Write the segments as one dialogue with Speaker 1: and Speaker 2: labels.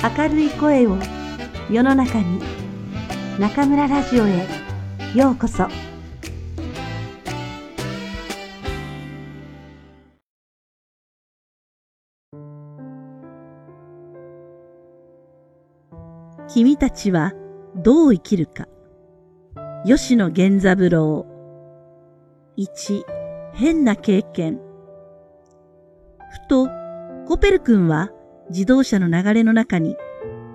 Speaker 1: 明るい声を世の中に中村ラジオへようこそ。
Speaker 2: 君たちはどう生きるか。吉野源三郎。1変な経験。ふとコペル君は自動車の流れの中に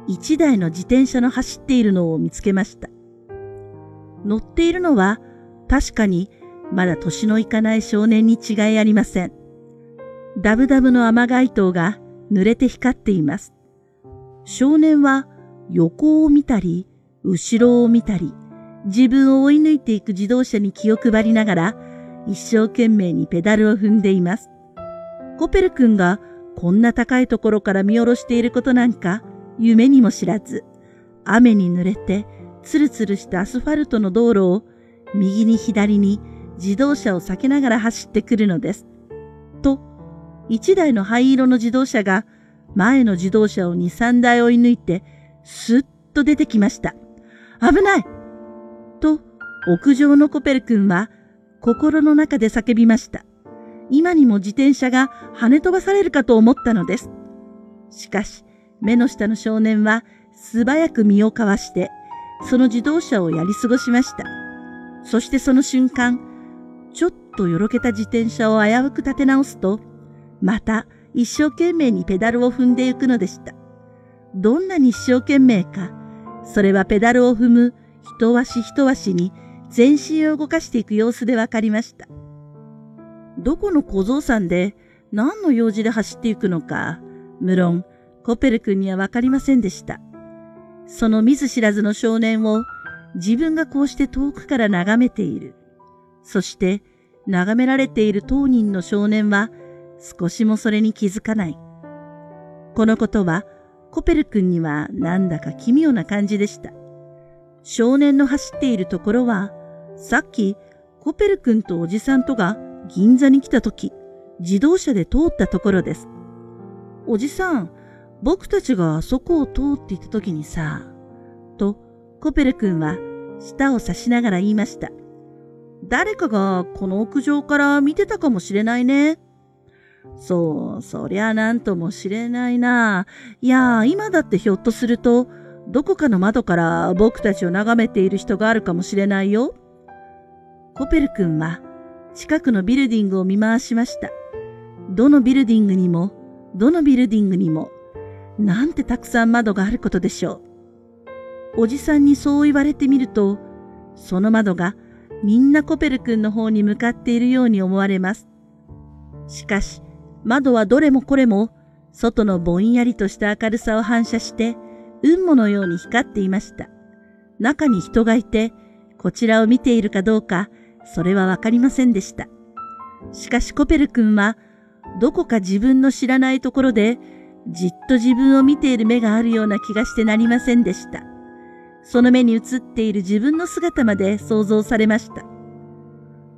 Speaker 2: 一台の自転車の走っているのを見つけました。乗っているのは確かにまだ年のいかない少年に違いありません。ダブダブの雨街灯が濡れて光っています。少年は横を見たり、後ろを見たり、自分を追い抜いていく自動車に気を配りながら、一生懸命にペダルを踏んでいます。コペル君がこんな高いところから見下ろしていることなんか夢にも知らず、雨に濡れてツルツルしたアスファルトの道路を右に左に自動車を避けながら走ってくるのです。と、一台の灰色の自動車が前の自動車を2、3台追い抜いてスッと出てきました。危ないと、屋上のコペル君は心の中で叫びました。今にも自転車が跳ね飛ばされるかと思ったのです。しかし、目の下の少年は素早く身をかわして、その自動車をやり過ごしました。そしてその瞬間、ちょっとよろけた自転車を危うく立て直すと、また一生懸命にペダルを踏んでいくのでした。どんなに一生懸命か、それはペダルを踏む一足一足に全身を動かしていく様子でわかりました。どこの小僧さんで何の用事で走っていくのか、無論コペル君にはわかりませんでした。その見ず知らずの少年を自分がこうして遠くから眺めている。そして眺められている当人の少年は少しもそれに気づかない。このことはコペル君にはなんだか奇妙な感じでした。少年の走っているところは、さっきコペル君とおじさんとが銀座に来た時、自動車で通ったところです。おじさん、僕たちがあそこを通っていた時にさ、とコペル君は舌を差しながら言いました。誰かがこの屋上から見てたかもしれないね。そう、そりゃなんともしれないな。いや、今だってひょっとすると、どこかの窓から僕たちを眺めている人があるかもしれないよ。コペル君は近くのビルディングを見回しました。どのビルディングにも、どのビルディングにも、なんてたくさん窓があることでしょう。おじさんにそう言われてみると、その窓がみんなコペル君の方に向かっているように思われます。しかし、窓はどれもこれも、外のぼんやりとした明るさを反射して、雲母のように光っていました。中に人がいて、こちらを見ているかどうか、それはわかりませんでした。しかしコペル君は、どこか自分の知らないところで、じっと自分を見ている目があるような気がしてなりませんでした。その目に映っている自分の姿まで想像されました。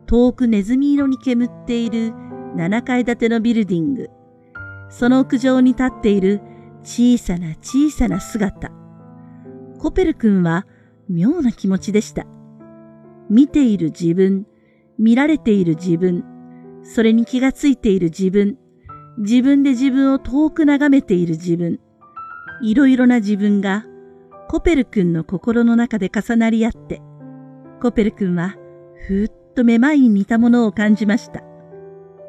Speaker 2: 遠くネズミ色に煙っている7階建てのビルディング。その屋上に立っている小さな小さな姿。コペル君は妙な気持ちでした。見ている自分、見られている自分、それに気がついている自分、自分で自分を遠く眺めている自分、いろいろな自分がコペル君の心の中で重なり合って、コペル君はふーっとめまいに似たものを感じました。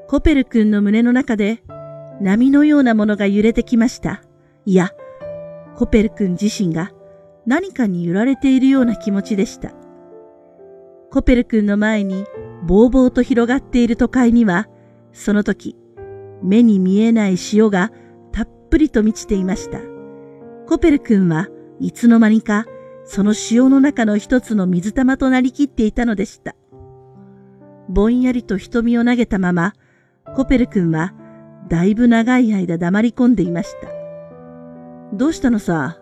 Speaker 2: コペル君の胸の中で波のようなものが揺れてきました。いや、コペル君自身が何かに揺られているような気持ちでした。コペル君の前にぼうぼうと広がっている都会には、その時、目に見えない潮がたっぷりと満ちていました。コペル君はいつの間にかその潮の中の一つの水玉となりきっていたのでした。ぼんやりと瞳を投げたまま、コペル君はだいぶ長い間黙り込んでいました。どうしたのさ？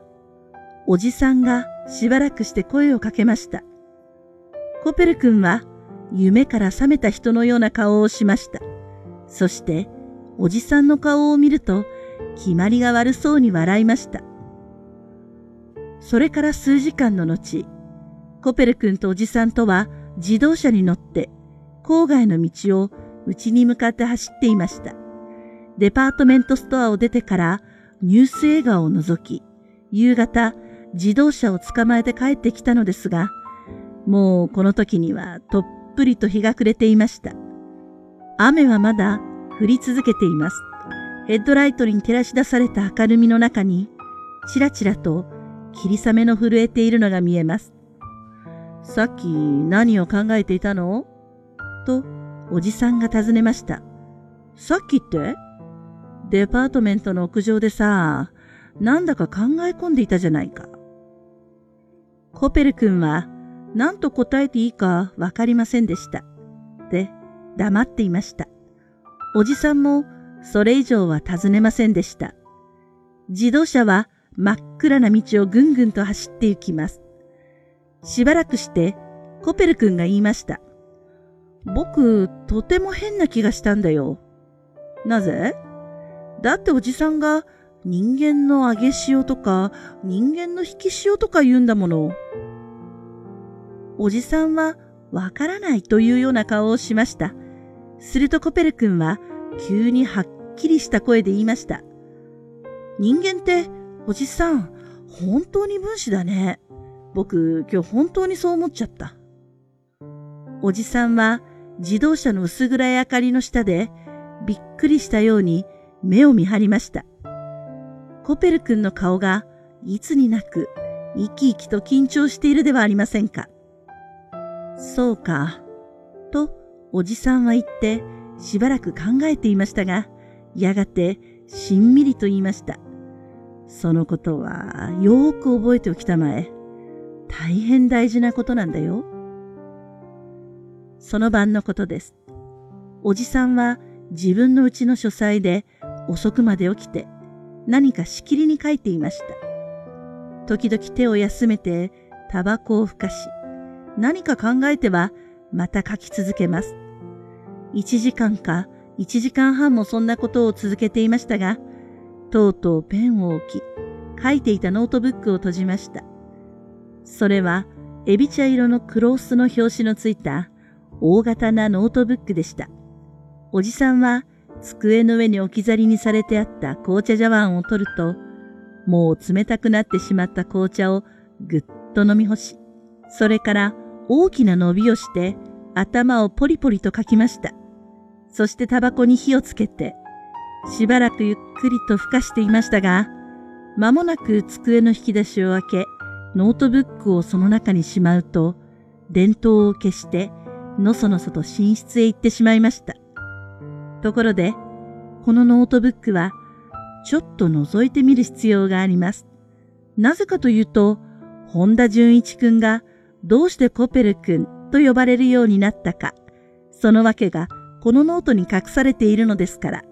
Speaker 2: おじさんがしばらくして声をかけました。コペル君は夢から覚めた人のような顔をしました。そして、おじさんの顔を見ると、決まりが悪そうに笑いました。それから数時間の後、コペル君とおじさんとは自動車に乗って郊外の道を家に向かって走っていました。デパートメントストアを出てからニュース映画を除き、夕方自動車を捕まえて帰ってきたのですが、もうこの時にはとっぷりと日が暮れていました。雨はまだ降り続けています。ヘッドライトに照らし出された明るみの中に、ちらちらと霧雨の震えているのが見えます。さっき何を考えていたの？と、おじさんが尋ねました。さっきって？デパートメントの屋上でさ、なんだか考え込んでいたじゃないか。コペル君は何と答えていいかわかりませんでした。で、黙っていました。おじさんもそれ以上は尋ねませんでした。自動車は真っ暗な道をぐんぐんと走って行きます。しばらくしてコペル君が言いました。僕、とても変な気がしたんだよ。なぜ？だっておじさんが人間の揚げ塩とか人間の引き塩とか言うんだもの。おじさんはわからないというような顔をしました。するとコペル君は急にはっきりした声で言いました。人間っておじさん、本当に分子だね。僕、今日本当にそう思っちゃった。おじさんは自動車の薄暗い明かりの下でびっくりしたように目を見張りました。コペル君の顔がいつになく生き生きと緊張しているではありませんか。そうか、とおじさんは言ってしばらく考えていましたが、やがてしんみりと言いました。そのことはよーく覚えておきたまえ。大変大事なことなんだよ。その晩のことです。おじさんは自分のうちの書斎で遅くまで起きて何かしきりに書いていました。時々手を休めてタバコをふかし、何か考えてはまた書き続けます。1時間か1時間半もそんなことを続けていましたが、とうとうペンを置き、書いていたノートブックを閉じました。それは、エビ茶色のクロースの表紙のついた大型なノートブックでした。おじさんは机の上に置き去りにされてあった紅茶茶碗を取ると、もう冷たくなってしまった紅茶をぐっと飲み干し、それから大きな伸びをして頭をポリポリとかきました。そしてタバコに火をつけて、しばらくゆっくりとふかしていましたが、間もなく机の引き出しを開け、ノートブックをその中にしまうと、電灯を消して、のそのそと寝室へ行ってしまいました。ところで、このノートブックは、ちょっと覗いてみる必要があります。なぜかというと、本田純一くんがどうしてコペル君と呼ばれるようになったか、そのわけがこのノートに隠されているのですから。